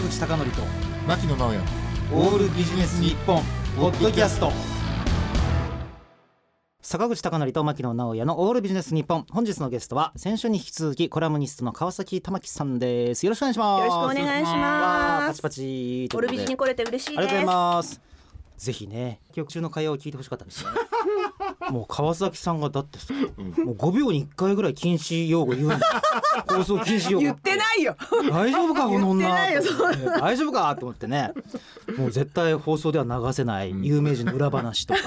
坂口孝則と牧野直哉オールビジネス日本ポッドキャスト。坂口孝則と牧野直哉のオールビジネス日本。本日のゲストは先週に引き続きコラムニストの川崎玉樹さんです。よろしくお願いします。よろしくお願いします。パチパチ。オルビジに来れて嬉しいです。ありがとうございます。ぜひね記憶中の会話を聞いてほしかったですよね もう川崎さんがだってさ、もう5秒に1回ぐらい禁止用語言うんだ。放送禁止用語。言ってないよ。大丈夫かこの女。言ってないよそん大丈夫かと思ってね。もう絶対放送では流せない有名人の裏話とか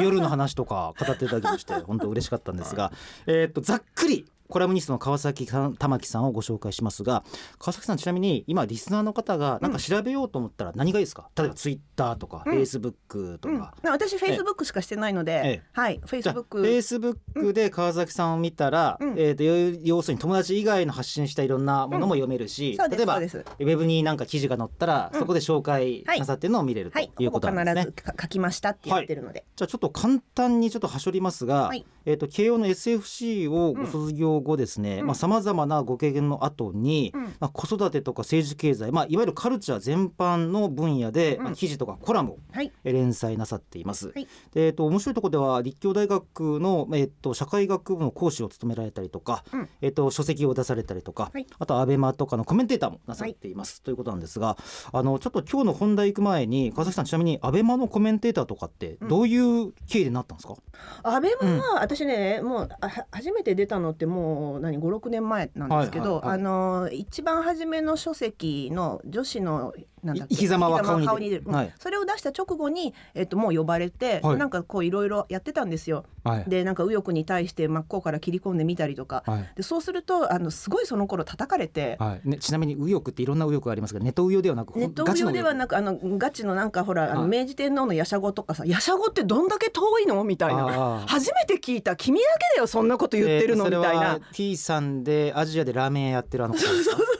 夜の話とか語っていただきまして本当嬉しかったんですが、えーっとざっくりコラムニストの川崎さん玉木さんをご紹介しますが川崎さんちなみに今リスナーの方がなんか調べようと思ったら何がいいですか？例えばツイッターとかフェイスブックとうん。か、私フェイスブックしかしてないので、ええ。はいフェイスブックェイスブックで川崎さんを見たら、うん。えー、と要要するに友達以外の発信したいろんなものも読めるし、例えばウェブになんか記事が載ったら、うん。そこで紹介なさってるのを見れるとはいいうことなんですね。ほぼ必ずか書きましたって言ってるので、じゃあちょっと簡単にちょっとはしょりますが、はい。えっ、と慶応の SFC をご卒業後ですね、うん。まあさまざまなご経験の後に、うん。まあ子育てとか政治経済、まあいわゆるカルチャー全般の分野で、うん。まあ記事とかコラムを連載なさっています。はい。でえっ、と面白いところでは立教大学のえっ、と社会学部の講師を務められたりとか、うん。えっ、と書籍を出されたりとか、はい。あとアベマとかのコメンテーターもなさっています、ということなんですが、あのちょっと今日の本題行く前に川崎さんちなみにアベマのコメンテーターとかってどういう経緯でなったんですか？アベマは私ね、もう初めて出たのってもう何56年前なんですけど、はいはいはい。あの一番初めの書籍の女子の生き様は顔に出る。はい。それを出した直後に、えっと、もう呼ばれて、はい。なんかこういろいろやってたんですよ。はい。でなんか右翼に対して真っ向から切り込んでみたりとか、はい。でそうするとあのすごいその頃叩かれて。はい。ね、ちなみに右翼っていろんな右翼がありますがネット右翼ではなくネット上ではなくくあのガチのなんかほらあのはい。明治天皇のやしゃごとかさやしゃごってどんだけ遠いの？みたいな。初めて聞いた。君だけだよそんなこと言ってるの？みたいな。T さんでアジアでラーメン屋やってるあの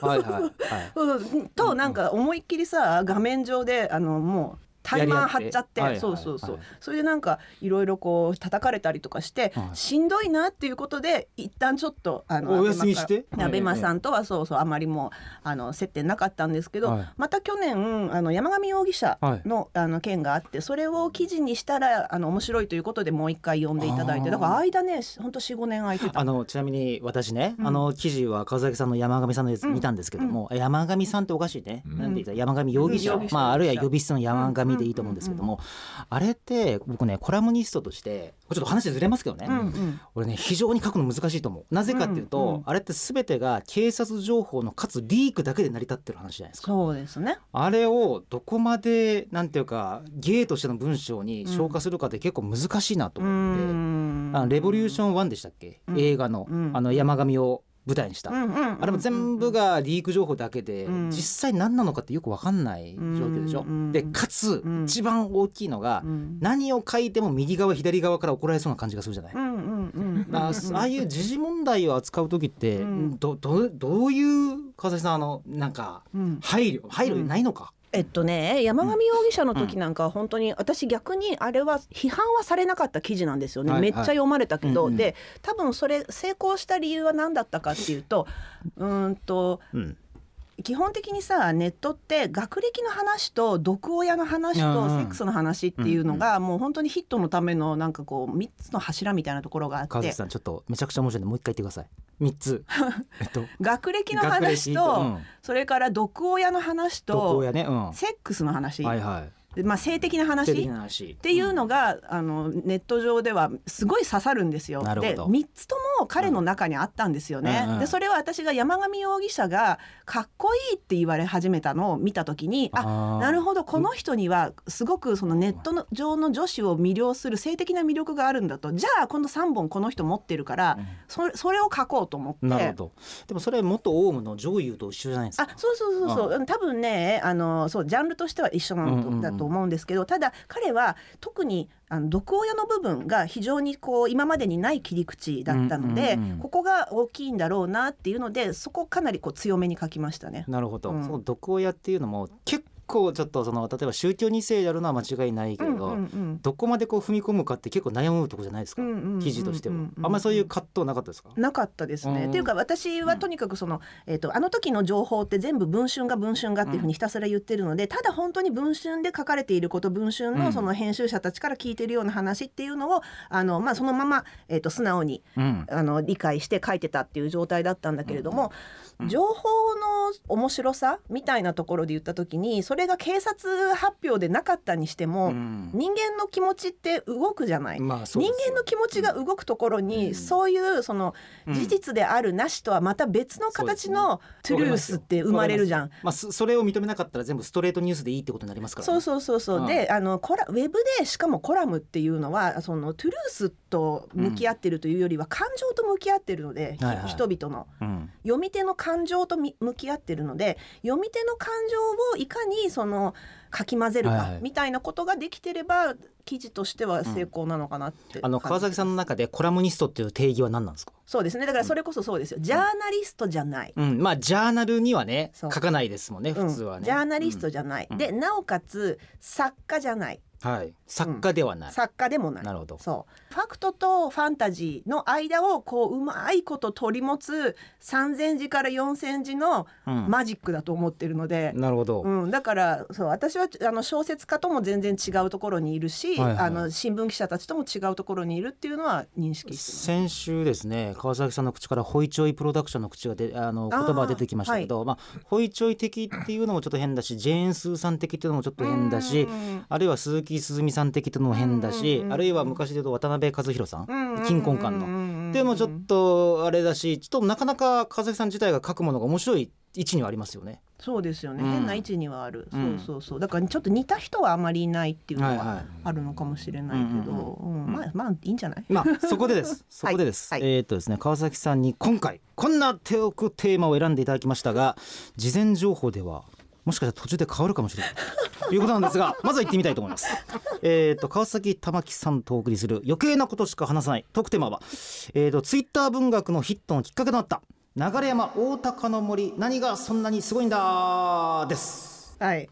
はいはいはい。そうそう。となんか思いっきりさ画面上であのもうタイマー張っちゃって。やり合ってそうそうそう。はいはいそれでなんかいろいろこう叩かれたりとかしてはい。しんどいなっていうことで一旦ちょっとあのお休みして？アベマさんとはそうそうあまりもうあの接点なかったんですけど、はい。また去年あの山上容疑者の,、あの件があってそれを記事にしたらあの面白いということでもう一回読んでいただいて。だから間ね本当四五年空いてた。あ。のちなみに私ね、うん。あの記事は川崎さんの山上さんのやつ見たんですけども、山上さんっておかしいね、うん。なんて言った？ら山上容疑者、うん。容疑者まああるいは呼び捨ての山上でいいと思うんですけども、あれって僕ねコラムニストとしてちょっと話ずれますけどね、うんうん。俺ね非常に書くの難しいと思う。なぜかっていうと、うんうんあれって全てが警察情報のかつリークだけで成り立ってる話じゃないですか。そうですね。あれをどこまでなんていうか芸としての文章に消化するかって結構難しいなとう思って、ん。あのレボリューション1でしたっけ、うん。映画の,、うん。あの山上を舞台にした、あれも全部がリーク情報だけで、うん。実際何なのかってよく分かんない状況でしょ。うんでかつ、うん。一番大きいのが、うん。何を書いても右側左側から怒られそうな感じがするじゃない。あああいう時事問題を扱う時って、うん。どどどういう川崎さんあのなんかうん。配慮配慮ないのか、えっとね山上容疑者の時なんかは本当に私逆にあれは批判はされなかった記事なんですよね、はいめっちゃ読まれたけど、うんうん。で多分それ成功した理由は何だったかっていうとうーんとうん基本的にさネットって学歴の話と毒親の話うんうん。とセックスの話っていうのがもう本当にヒットのためのなんかこう3つの柱みたいなところがあって。川崎さんちょっとめちゃくちゃ面白いんでもう一回言ってください。三つ。えっと。学歴の話とうん。それから毒親の話どとね。うん。セックスの話、はいはい。でまあ、性的な性話的な話。っていうのが、あのネット上ではすごい刺さるんですよ。でなるほど。3つとも彼の中にあったんですよね。うんうんでそれは私が山上容疑者がかっこいいって言われ始めたのを見た時にああなるほどこの人にはすごくそのネットの上の女子を魅了する性的な魅力があるんだとじゃあこの3本この人持ってるから、それそれを書こうと思って。なるほどでもそれ元オウムの女優と一緒じゃないですかあそうそうそうそううん多分ねあのそうジャンルとしては一緒なうんうんうんのだと思うんですけど、ただ彼は特にあの毒親の部分が非常にこう今までにない切り口だったので、ここが大きいんだろうなっていうのでそこかなりこう強めに書きましたね。なるほど、うん。その毒親っていうのも結構ちょっとその例えば宗教2世であるのは間違いないけれど、うんうんうん。どこまでこう踏み込むかって結構悩むとこじゃないですか、うんうんうんうん記事としては、あんまりそういう葛藤なかったですか、なかったですね。うん。っていうか私はとにかくその、えー、とあの時の情報って全部文春が文春がっていうふうにひたすら言ってるので、ただ本当に文春で書かれていること文春うん。のその編集者たちから聞いてるような話っていうのをあの、まあ、そのまま、えー、と素直にうん。あの理解して書いてたっていう状態だったんだけれども、うん。情報の面白さみたいなところで言った時にそれが警察発表でなかったにしても、うん。人間の気持ちって動くじゃない。まあ人間の気持ちが動くところに、うん。そういうそのうん。事実であるなしとはまた別の形のトゥルースって生まれるじゃん。まあそそれを認めなかったら全部ストレートニュースでいいってことになりますから、ね、そうそうそうそう、うん。であのコラウェブでしかもコラムっていうのはそのトゥルースと向き合ってるというよりは感情と向き合ってるので、ひはいはい。人々の。うん。読み手の感情とみ向き合ってるので読み手の感情をいかにそのかき混ぜるかみたいなことができてれば記事としては成功なのかなって、あの川崎さんの中でコラムニストっていう定義は何なんですか、そうですね。だからそれこそそうですよ、ジャーナリストじゃない、うん、まあジャーナルにはね書かないですもんね普通はね、うん。ジャーナリストじゃない、うん。でなおかつ作家じゃない。うんはい。作家ではない、作家でもない。なるほど。そう。ファクトとファンタジーの間をこううまいこと取り持つ3,000字から4,000字のうん。マジックだと思ってるので、なるほど、うん、だからそう私はあの小説家とも全然違うところにいるし、はいはいあの新聞記者たちとも違うところにいるっていうのは認識してます。先週ですね川崎さんの口からホイチョイプロダクションの口がであの言葉が出てきましたけどまあ、ホイチョイ的っていうのもちょっと変だしジェーン・スーさん的っていうのもちょっと変だしうん。あるいは鈴木すずみさん的っていうのも変だし、あるいは昔で言うと渡辺和弘さん、うん金婚館の。のでもちょっとあれだしちょっとなかなか川崎さん自体が書くものが面白い位置にはありますよね。そうですよね、うん。変な位置にはある、うんそうそう。そうだからちょっと似た人はあまりいないっていうのはあるのかもしれないけど、まあまあいいんじゃない、まあそこでです。そこでです。はい。はいえーっとですね川崎さんに今回こんな手おくテーマを選んでいただきましたが事前情報ではもしかしたら途中で変わるかもしれないということなんですが まずは行ってみたいと思います。えーっと川崎玉木さんとお送りする余計なことしか話さないトークテーマはえーっとツイッター文学のヒットのきっかけとなった流山大高の森何がそんなにすごいんだです。はい。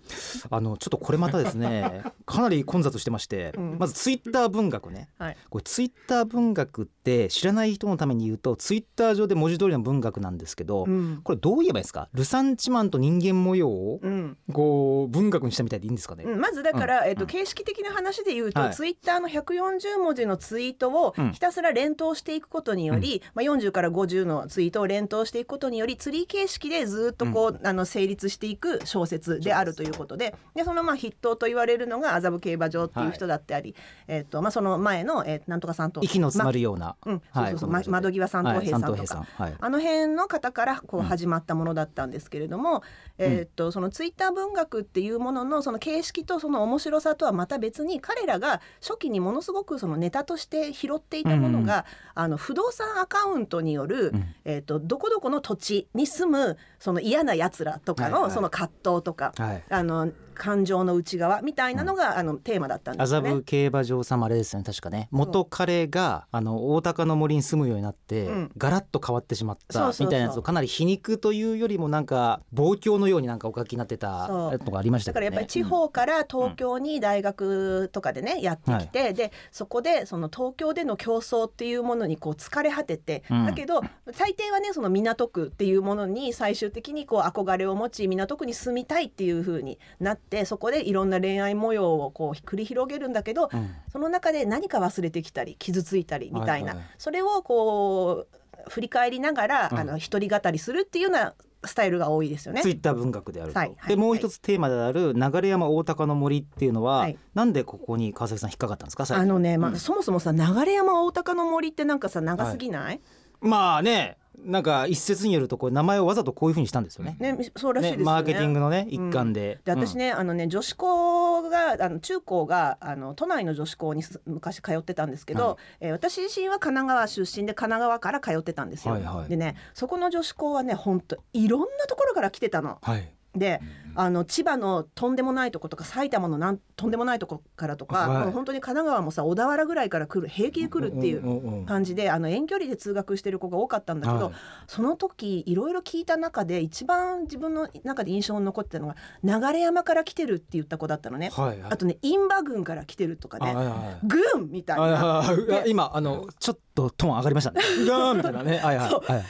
あのちょっとこれまたですね かなり混雑してまして、うん。まずツイッター文学ね。はい。これツイッター文学って知らない人のために言うとツイッター上で文字通りの文学なんですけど、うん。これどう言えばいいですか？ルサンチマンと人間模様をうん。こう文学にしたみたいでいいんですかね、うんまずだから、えっと形式的な話で言うと、はい。ツイッターの140文字のツイートをうん。ひたすら連投していくことにより、まあ、40から50のツイートを連投していくことによりツリー形式でずっとこう、あの成立していく小説であるということででそのまあ筆頭と言われるのが麻布競馬場っていう人だってあり、えっとまあ、その前の、えーなんとかさんと息の詰まるような、うん、そうそうそう、まこの人で窓際三等兵さんとか、はい。あの辺の方からこう始まったものだったんですけれども、えーっとそのツイッター文学っていうもののその形式とその面白さとはまた別に彼らが初期にものすごくそのネタとして拾っていたものが、あの不動産アカウントによる、うん。えーっとどこどこの土地に住むその嫌なやつらとかはいはい。のその葛藤とか、はいはい、あの感情の内側みたいなのが、あのテーマだったんですよね。麻布競馬場さんもあれですよね確かね元彼があの大高の森に住むようになって、うん。ガラッと変わってしまったみたいなやつをかなり皮肉というよりもなんか望郷のようになんかお書きになってたそう。のがありましたね。だからやっぱり地方から東京に大学とかでねやってきて、でそこでその東京での競争っていうものにこう疲れ果てて、うん。だけど大抵はねその港区っていうものに最終的にこう憧れを持ち港区に住みたいっていう風になってそこでいろんな恋愛模様をこう繰り広げるんだけど、うん。その中で何か忘れてきたり傷ついたりみたいな、はいはいそれをこう振り返りながら、うん。あの一人語りするっていうようなスタイルが多いですよね。ツイ。ッター文学であると、はいはい。でもう一つテーマである流山大高の森っていうのは、はいなんでここに川崎さん引っかかったんですか？あのね、まあ、うん。そもそもさ流山大高の森ってなんかさ長すぎない、まあねなんか一説によるとこれ名前をわざとこういうふうにしたんですよね。ねそうらしいですよね。マーケティングのねうん一環で。で私ね、あのね女子校があの中高があの都内の女子校にす昔通ってたんですけど、はいえー私自身は神奈川出身で神奈川から通ってたんですよ。はいはいでねそこの女子校はね本当いろんなところから来てたの。はい。であの千葉のとんでもないとことか埼玉のなんとんでもないとこからとか、はい。本当に神奈川もさ小田原ぐらいから来る平気で来るっていう。感じであの遠距離で通学してる子が多かったんだけど、はい。その時いろいろ聞いた中で一番自分の中で印象に残ってたのが流山から来てるって言った子だったのね、はい。はいあとね印馬郡から来てるとかね。郡みたいな。今あのちょっとトーン上がりましたね。ガーンみたいなね。はいはい。はい。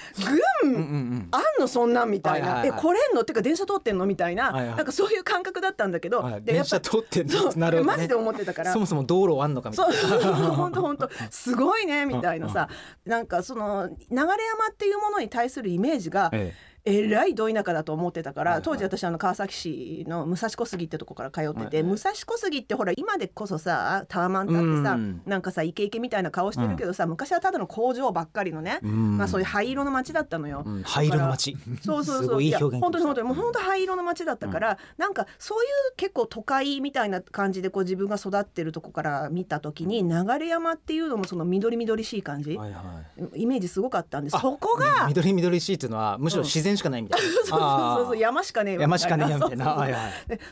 郡、うんうんうん。あんの？そんなんみたいな、はいはいはいえ来れんの？っていうか電車通ってんの？みたいな、なんかそういう感覚だったんだけど、はい。でやっぱ通ってなるね。マジで思ってたから。そもそも道路あんのかみたいそうな。本当本当。すごいねみたいなさ。なんかその流山っていうものに対するイメージがええらいど田舎だと思ってたから、はいはい。当時私あの川崎市の武蔵小杉ってとこから通ってて、はいはい。武蔵小杉ってほら今でこそさタワマンだってさ、うん。なんかさイケイケみたいな顔してるけどさ、昔はただの工場ばっかりのね、えうん。まあそういう灰色の街だったのよ。うん。灰色の街。そうそうそう。や表現本当に本当にもう本当灰色の街だったから、なんかそういう結構都会みたいな感じでこう自分が育ってるとこから見た時に流山っていうのもその緑緑しい感じ、はいはい。イメージすごかったんですあそこが、緑緑しいっていうのはむしろ自然しかないみたいな。そうそうそうそう。山しかねえわ山しかねえよみたいな。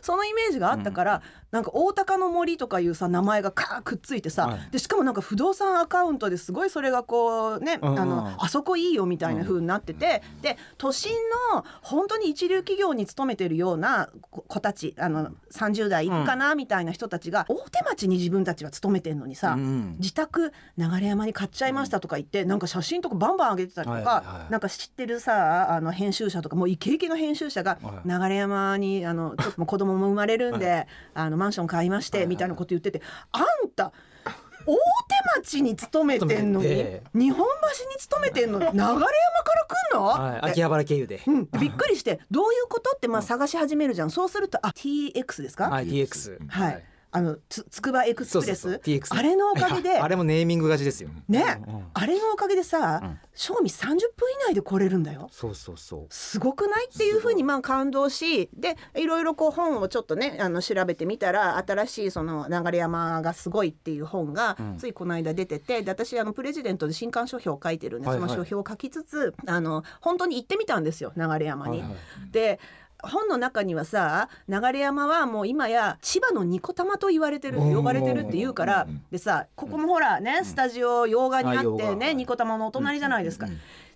そのイメージがあったから、なんか大高の森とかいうさ名前がカーくっついてさ、はい。でしかもなんか不動産アカウントですごいそれがこうね、うんうん。あのあそこいいよみたいな風になってて、で都心の本当に一流企業に勤めてるような子子たちあの30代いくかなみたいな人たちが、大手町に自分たちは勤めてんのにさ、うん自宅流山に買っちゃいましたとか言って、なんか写真とかバンバン上げてたりとか、はいはいはい。なんか知ってるさあの編集者とかもうイケイケの編集者がはい。流山にあの ちょっと子供も生まれるんで、あのマンション買いまして、みたいなこと言っててあんた大手町に勤めてんのに日本橋に勤めてんのに 流山から来んの、秋葉原経由で。うん、びっくりして どういうこと？ってまあ探し始めるじゃん。そうするとあ TX ですか、はい TX。はいあのつつくばエクスプレス？あれのおかげで。あれもネーミング勝ちですよ。ね、あれのおかげでさ、うん。賞味30分以内で来れるんだよ。そうそうそう。すごくない？っていうふうにまあ感動しでいろいろこう本をちょっとねあの調べてみたら新しいその流山がすごいっていう本がうん。ついこの間出てて、で私あのプレジデントで新刊書評を書いてるんで、はいはい。その書評を書きつつあの本当に行ってみたんですよ流山に。はいはい。で本の中にはさ流山はもう今や千葉のニコ玉と言われてるうん。呼ばれてるって言うからでさここもほらねスタジオ洋画にあってねニコ玉のお隣じゃないですか。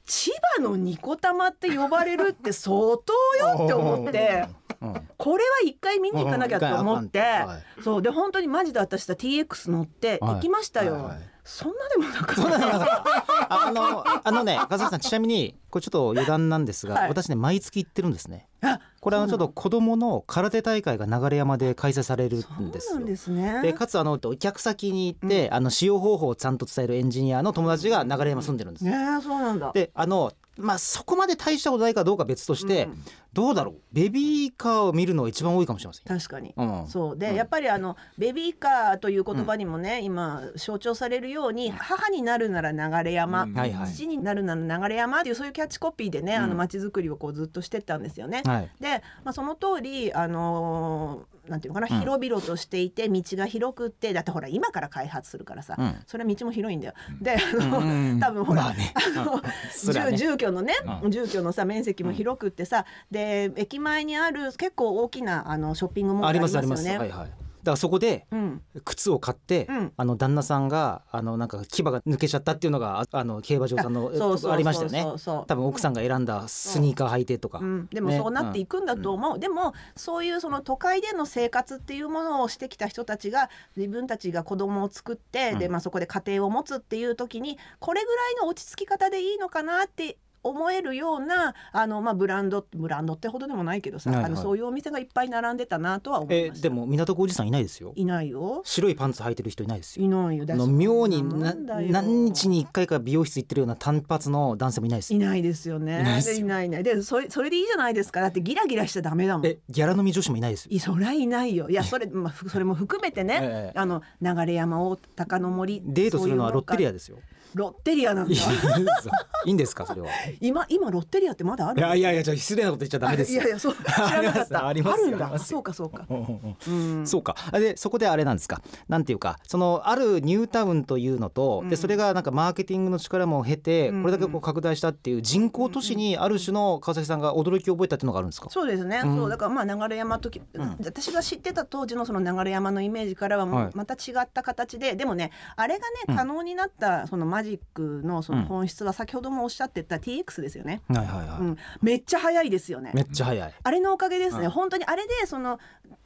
千葉のニコ玉って呼ばれるって相当よって思ってうん。これは一回見に行かなきゃと思ってはい。そうで本当にマジで私さ TX 乗って行きましたよ、そんなでもなかった。あのあのね笠崎さんちなみにこれちょっと余談なんですが、はい。私ね毎月行ってるんですね。あこれはちょっと子供の空手大会が流山で開催されるんですよ。ですね。でかつあのお客先に行って、あの使用方法をちゃんと伝えるエンジニアの友達が流山住んでるんですよ。ねえそうなんだ。であのまあそこまで大したことないかどうかは別として、うんどうだろう？ベビーカーを見るのが一番多いかもしれません。確かに。うん。そう。で、うん。やっぱりあのベビーカーという言葉にもね、今象徴されるように母になるなら流山、うん。はいはい。父になるなら流山っていうそういうキャッチコピーでね、あの街づくりをこうずっとしてったんですよね。はい。で、まあ、その通りあのーなんていうのかな、うん。広々としていて道が広くってだってほら今から開発するからさ、うん。それは道も広いんだよ。であの、うん多分ほら、まあね。あのね。住住居のね、う住居のさ面積も広くってさ、で駅前にある結構大きなあのショッピングモールありありますすあります、ね。はいはい。だからそこでうん、靴を買って、うん。あの旦那さんがあのなんか牙が抜けちゃったっていうのがああの競馬場さんのあそうそうそうそう。ありましたよね。多分奥さんが選んだスニーカー履いてとか、うん、でもね。そうなっていくんだと思う、でもそういうその都会での生活っていうものをしてきた人たちが自分たちが子供を作って、でうん。まあ、そこで家庭を持つっていう時にこれぐらいの落ち着き方でいいのかなって思えるようなあの、まあ、ブランドブランドってほどでもないけどさ、はいはい。あのそういうお店がいっぱい並んでたなとは思いましでも港区おじさんいないですよ。いないよ。白いパンツ履いてる人いないですよ。いないよ。あの妙にな何日に1回か美容室行ってるような単発の男性もいないです。よいないですよね。いないいないいない。でそれそれでいいじゃないですか。だってギラギラしちゃダメだもん。えギャラ飲み女子もいないですよ。いそりゃいないよ。いやそれ,、まあ、ふそれも含めてね、ええ。あの流山大高の森デートするのはロッテリアでですよロッテリアなんだ。い いいいんですかそれは。今今ロッテリアってまだあるいやいやいやじゃあ失礼なこと言っちゃダメですよ。いやいやそう知らなかった。ありまるんだ。そうかそうか。うんうんうん。うん。そうか。あでそこであれなんですか？なんていうかそのあるニュータウンというのと、うん。でそれがなんかマーケティングの力も経て、うんこれだけこう拡大したっていう人工都市にある種の川崎さんが驚きを覚えたっていうのがあるんですか？そうですね、うん。そうだからまあ流山時、ん。私が知ってた当時のその流山のイメージからはもはい。うまた違った形で、でもねあれがうん。ね可能になったそのマジックのその本質は先ほどもおっしゃってた TX ですよね、はいはいはい、うん、めっちゃ早いですよね。めっちゃ早い。あれのおかげですね、うん。本当に。あれでその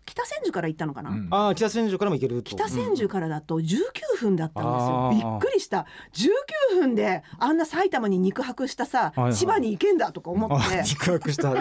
北千住から行ったのかな、うん。ああ北千住からも行けると。北千住からだと19分だったんですよ、びっくりした。19分であんな埼玉に肉薄したさ、はいはい。千葉に行けんだとか思あって。肉薄したね。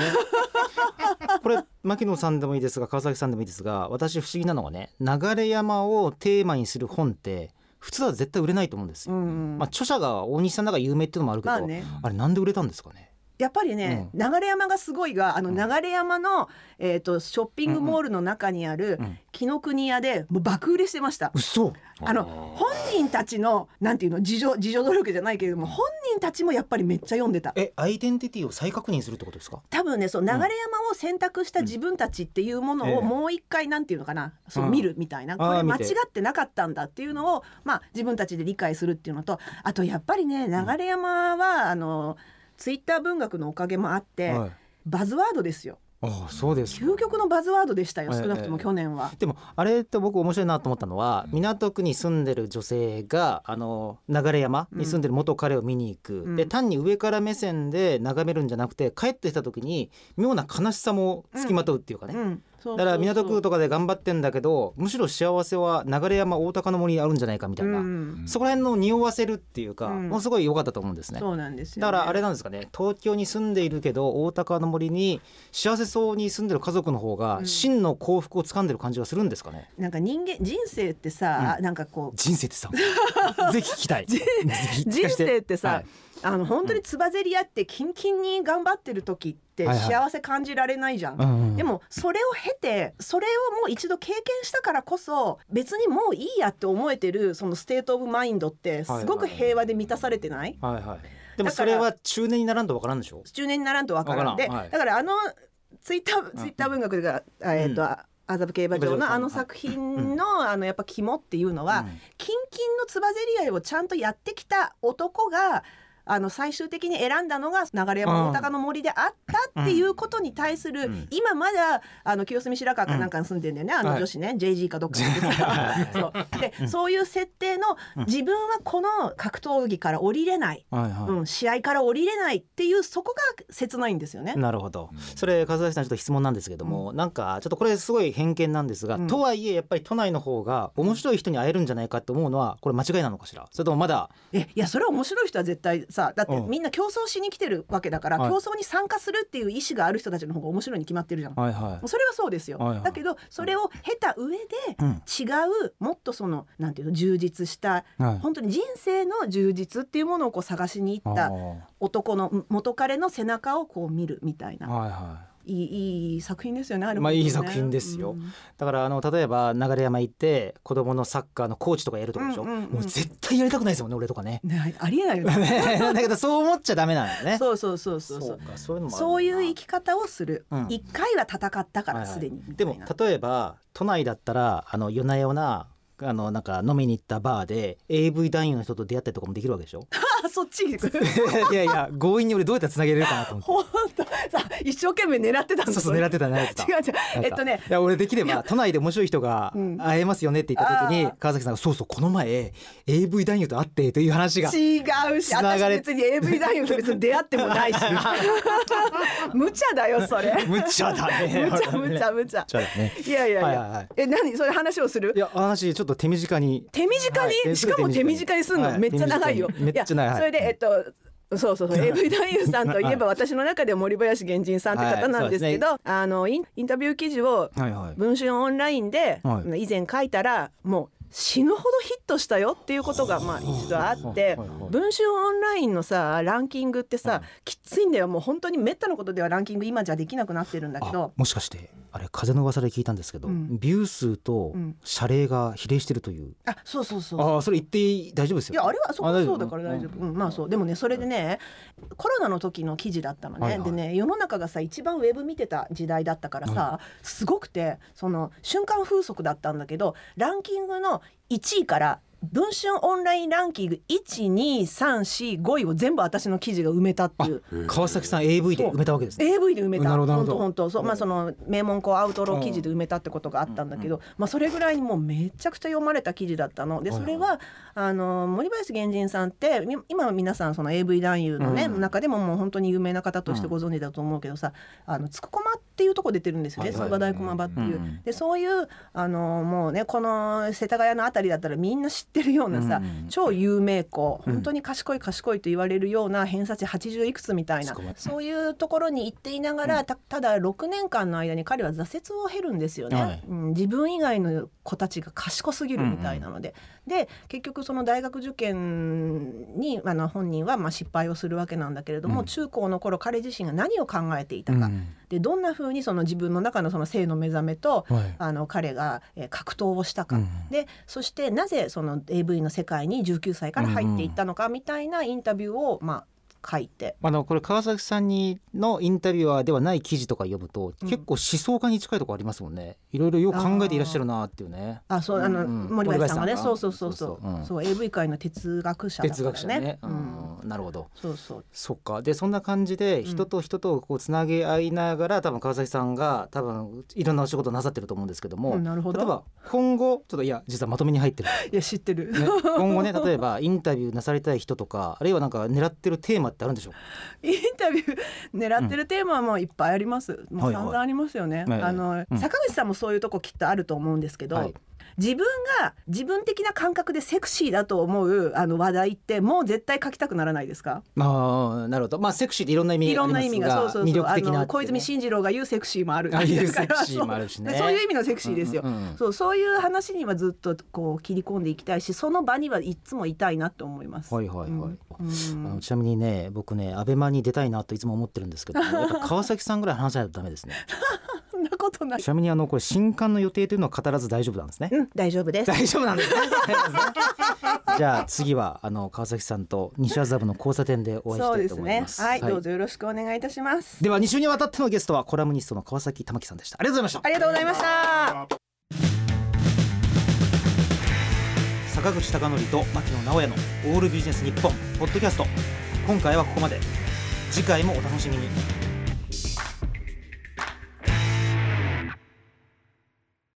これ牧野さんでもいいですが川崎さんでもいいですが私不思議なのがね流山をテーマにする本って普通は絶対売れないと思うんですよ、うん。まあ、著者が大西さんだから有名っていうのもあるけど、まあね。あれなんで売れたんですかね？やっぱりね、流山がすごいがあのうん。流山の、えー、とショッピングモールの中にあるうん紀ノ国屋でもう爆売れしてました。嘘。あの本人たちのなんていうの自助自助努力じゃないけれども本人たちもやっぱりめっちゃ読んでた。えアイデンティティを再確認するってことですか？多分ねそう流山を選択した自分たちっていうものええ。をもう一回なんていうのかなそううん。見るみたいなこれ間違ってなかったんだっていうのをまあ自分たちで理解するっていうのとあとやっぱりね流山はあのツイッター文学のおかげもあってはい、バズワードですよ。ああそうですか。究極のバズワードでしたよええ少なくとも去年は。でもあれって僕面白いなと思ったのは港区に住んでる女性があの流山に住んでる元彼を見に行く、うん。で単に上から目線で眺めるんじゃなくて帰ってきた時に妙な悲しさもつきまとうっていうかね、うん。そうだから港区ととかで頑張ってんだけどむしろ幸せは流山大高の森にあるんじゃないかみたいな、うん。そこら辺の匂わせるっていうか、うん。ものすごい良かったと思うんですね。そうなんですよ、ね。だからあれなんですかね。東京に住んでいるけどおおたかの森に幸せそうに住んでる家族の方がうん。真の幸福を掴んでる感じがするんですかね、なんか人間人生ってさ、なんかこう。人生ってさぜひ聞きたい。人生ってさ、はいあの本当につばぜり合ってキンキンに頑張ってる時ってはいはい。幸せ感じられないじゃん。うんうんでもそれを経てそれをもう一度経験したからこそ別にもういいやって思えてるその state of mind ってすごく平和で満たされてない、はいはい。でもだからそれは中年にならんとわからんでしょ？中年にならんとわからん。で、はい。だからあのツイッターツイッター文学が、えっ、と、麻布競馬場のあの作品の、あのやっぱ肝っていうのは、うん。キンキンのつばぜり合いをちゃんとやってきた男があの最終的に選んだのが流山大高の森であったっていうことに対する、うん。今まだあの清澄白河かなんかに住んでんだよね、あの女子ね、JG かどっかに そう。で、そういう設定の自分はこの格闘技から降りれない、はいはい、うん、試合から降りれないっていうそこが切ないんですよね。なるほど、それ笠崎さんちょっと質問なんですけども、なんかちょっとこれすごい偏見なんですが、うん。とはいえやっぱり都内の方が面白い人に会えるんじゃないかって思うのはこれ間違いなのかしら？それともまだ？えいやそれは面白い人は絶対さだってうん。みんな競争しに来てるわけだから、はい。競争に参加するっていう意思がある人たちの方が面白いに決まってるじゃん。はいはそれはそうですよ、はいはい。だけどそれを経た上でうん。違うもっとそのなんていうの充実したいはい。本当に人生の充実っていうものをこう探しに行った男の元彼の背中をこう見るみたいな、はいはいい、いいい作品ですよねあれまあいい作品ですよ。だからあの例えば流山行って子供のサッカーのコーチとかやるとかでしょ、うんうんうん。もう絶対やりたくないですもんね俺とかね。ねありえないよね。ねだけどそう思っちゃダメなんだよね。そうそうそうそうそう。かそういうのもあるそういう生生き方をする。うん。一、回は戦ったかはいはい。らすでにみたでいな、も例えば都内だったらあの夜な夜なあのなんか飲みに行ったバーで AV 男優の人と出会ったりとかもできるわけでしょ？あそっち行く。いやいや強引に俺どうやってつなげれるかなと思って。本当さ一生懸命狙ってたんだ。そうそう狙ってた狙ってた。違う違う。えっとね。いや俺できれば都内で面白い人がうん。会えますよねって言った時にあー。川崎さんが「そうそうこの前 AV 男優と会って」という話が違うし私別に AV 男優と別に出会ってもないし。無茶だよそれ。無茶だね。無茶無茶無茶。いやいやいや、はいはいはい。え何？それ話をする？いや話ちょっと手短に。手短に、はい。しかも手短にすんの、はい。めっちゃ長いよ。めっちゃ長い。やそれでえっとそうそうそう AV 男優さんといえば 私の中では森林源人さんって方なんですけど、あのインタビュー記事をはいはい。文春オンラインで、はい。以前書いたらもう死ぬほどヒットしたよっていうことがまあ一度あって文春オンラインのさランキングってさきついんだよ。もう本当にめったなことではランキング今じゃできなくなってるんだけど。もしかしてあれ風の噂で聞いたんですけど、うん、ビュー数と謝礼が比例してるという、あそうそうそう。あそれ言って大丈夫ですよ。いやあれはそこはそうだから大丈夫、うん、まあそう。でもねそれでねコロナの時の記事だったのね、はいはい、でね世の中がさ一番ウェブ見てた時代だったからさ、すごくてその瞬間風速だったんだけどランキングの1位から文春オンラインランキング12345位を全部私の記事が埋めたっていう。川崎さん AV で埋めたわけですね。AV で埋めた。本当本当。そう、まあその名門校アウトロー記事で埋めたってことがあったんだけど、まあそれぐらいにもうめちゃくちゃ読まれた記事だったの。でそれはあの森林源人さんって今皆さんその AV 男優のね、中でももう本当に有名な方としてご存知だと思うけどさあのつくこまっていうとこ出てるんですよね相場大駒場っていう。でそういうあのもうねこの世田谷のあたりだったらみんな知ってってるようなさ、うん、超有名校本当に賢い賢いと言われるような偏差値80いくつみたいな、そういうところに行っていながらたただ6年間の間に彼は挫折を経るんですよね、はい、うん、自分以外の子たちが賢すぎるみたいなので、うんうん、で結局その大学受験にあの本人はまあ失敗をするわけなんだけれども、うん、中高の頃彼自身が何を考えていたか、うん、でどんなふうにその自分の中のその性の目覚めと、はい、あの彼が、え格闘をしたか、でそしてなぜその AV の世界に19歳から入っていったのかみたいなインタビューを、まあ、書いて。あのこれ川崎さんにのインタビュアーではない記事とか読むと、うん、結構思想家に近いところありますもんね。いろいろよく考えていらっしゃるなっていうね。あそうあの、うん、森林さんはね。そうそうそうそう。そう,、うん、そう AV 界の哲学者だからね。哲学者ね、うん、なるほど。そうそう。そっか。でそんな感じで人と人とこうつなげ合いながら多分川崎さんが多分いろんなお仕事なさってると思うんですけども、なるほど。例えば今後ちょっといや実はまとめに入ってる。いや知ってる、ね、今後ね例えばインタビューなさりたい人とかあるいはなんか狙ってるテーマってあるんでしょ？うインタビュー狙ってるテーマはもういっぱいあります、もう散々ありますよね、はいはい、あの、うん、坂口さんもそういうとこきっとあると思うんですけど、はい自分が自分的な感覚でセクシーだと思うあの話題ってもう絶対書きたくならないですか？ああなるほど。まあセクシーっていろんな意味いろんな意味がそうそうそう、あの小泉進次郎が言うセクシーもある。あいうセクシーもあるしね。そういう意味のセクシーですよ、うんうん、そうそういう話にはずっとこう切り込んでいきたいしその場にはいつもいたいなと思います。はいはいはい、うん、あのちなみにね僕ねアベマに出たいなといつも思ってるんですけどやっぱ川崎さんぐらい話さないとダメですね なことない。ちなみにあのこれ新刊の予定というのは語らず大丈夫なんですね、うん、大丈夫です。大丈夫なんですね。じゃあ次はあの川崎さんと西麻布の交差点でお会いしたいと思います。はい、はい、どうぞよろしくお願いいたします。では2週にわたってのゲストはコラムニストの川崎玉樹さんでした。ありがとうございました。ありがとうございました坂口孝則と牧野直哉のオールビジネス日本ポッドキャスト。今回はここまで。次回もお楽しみに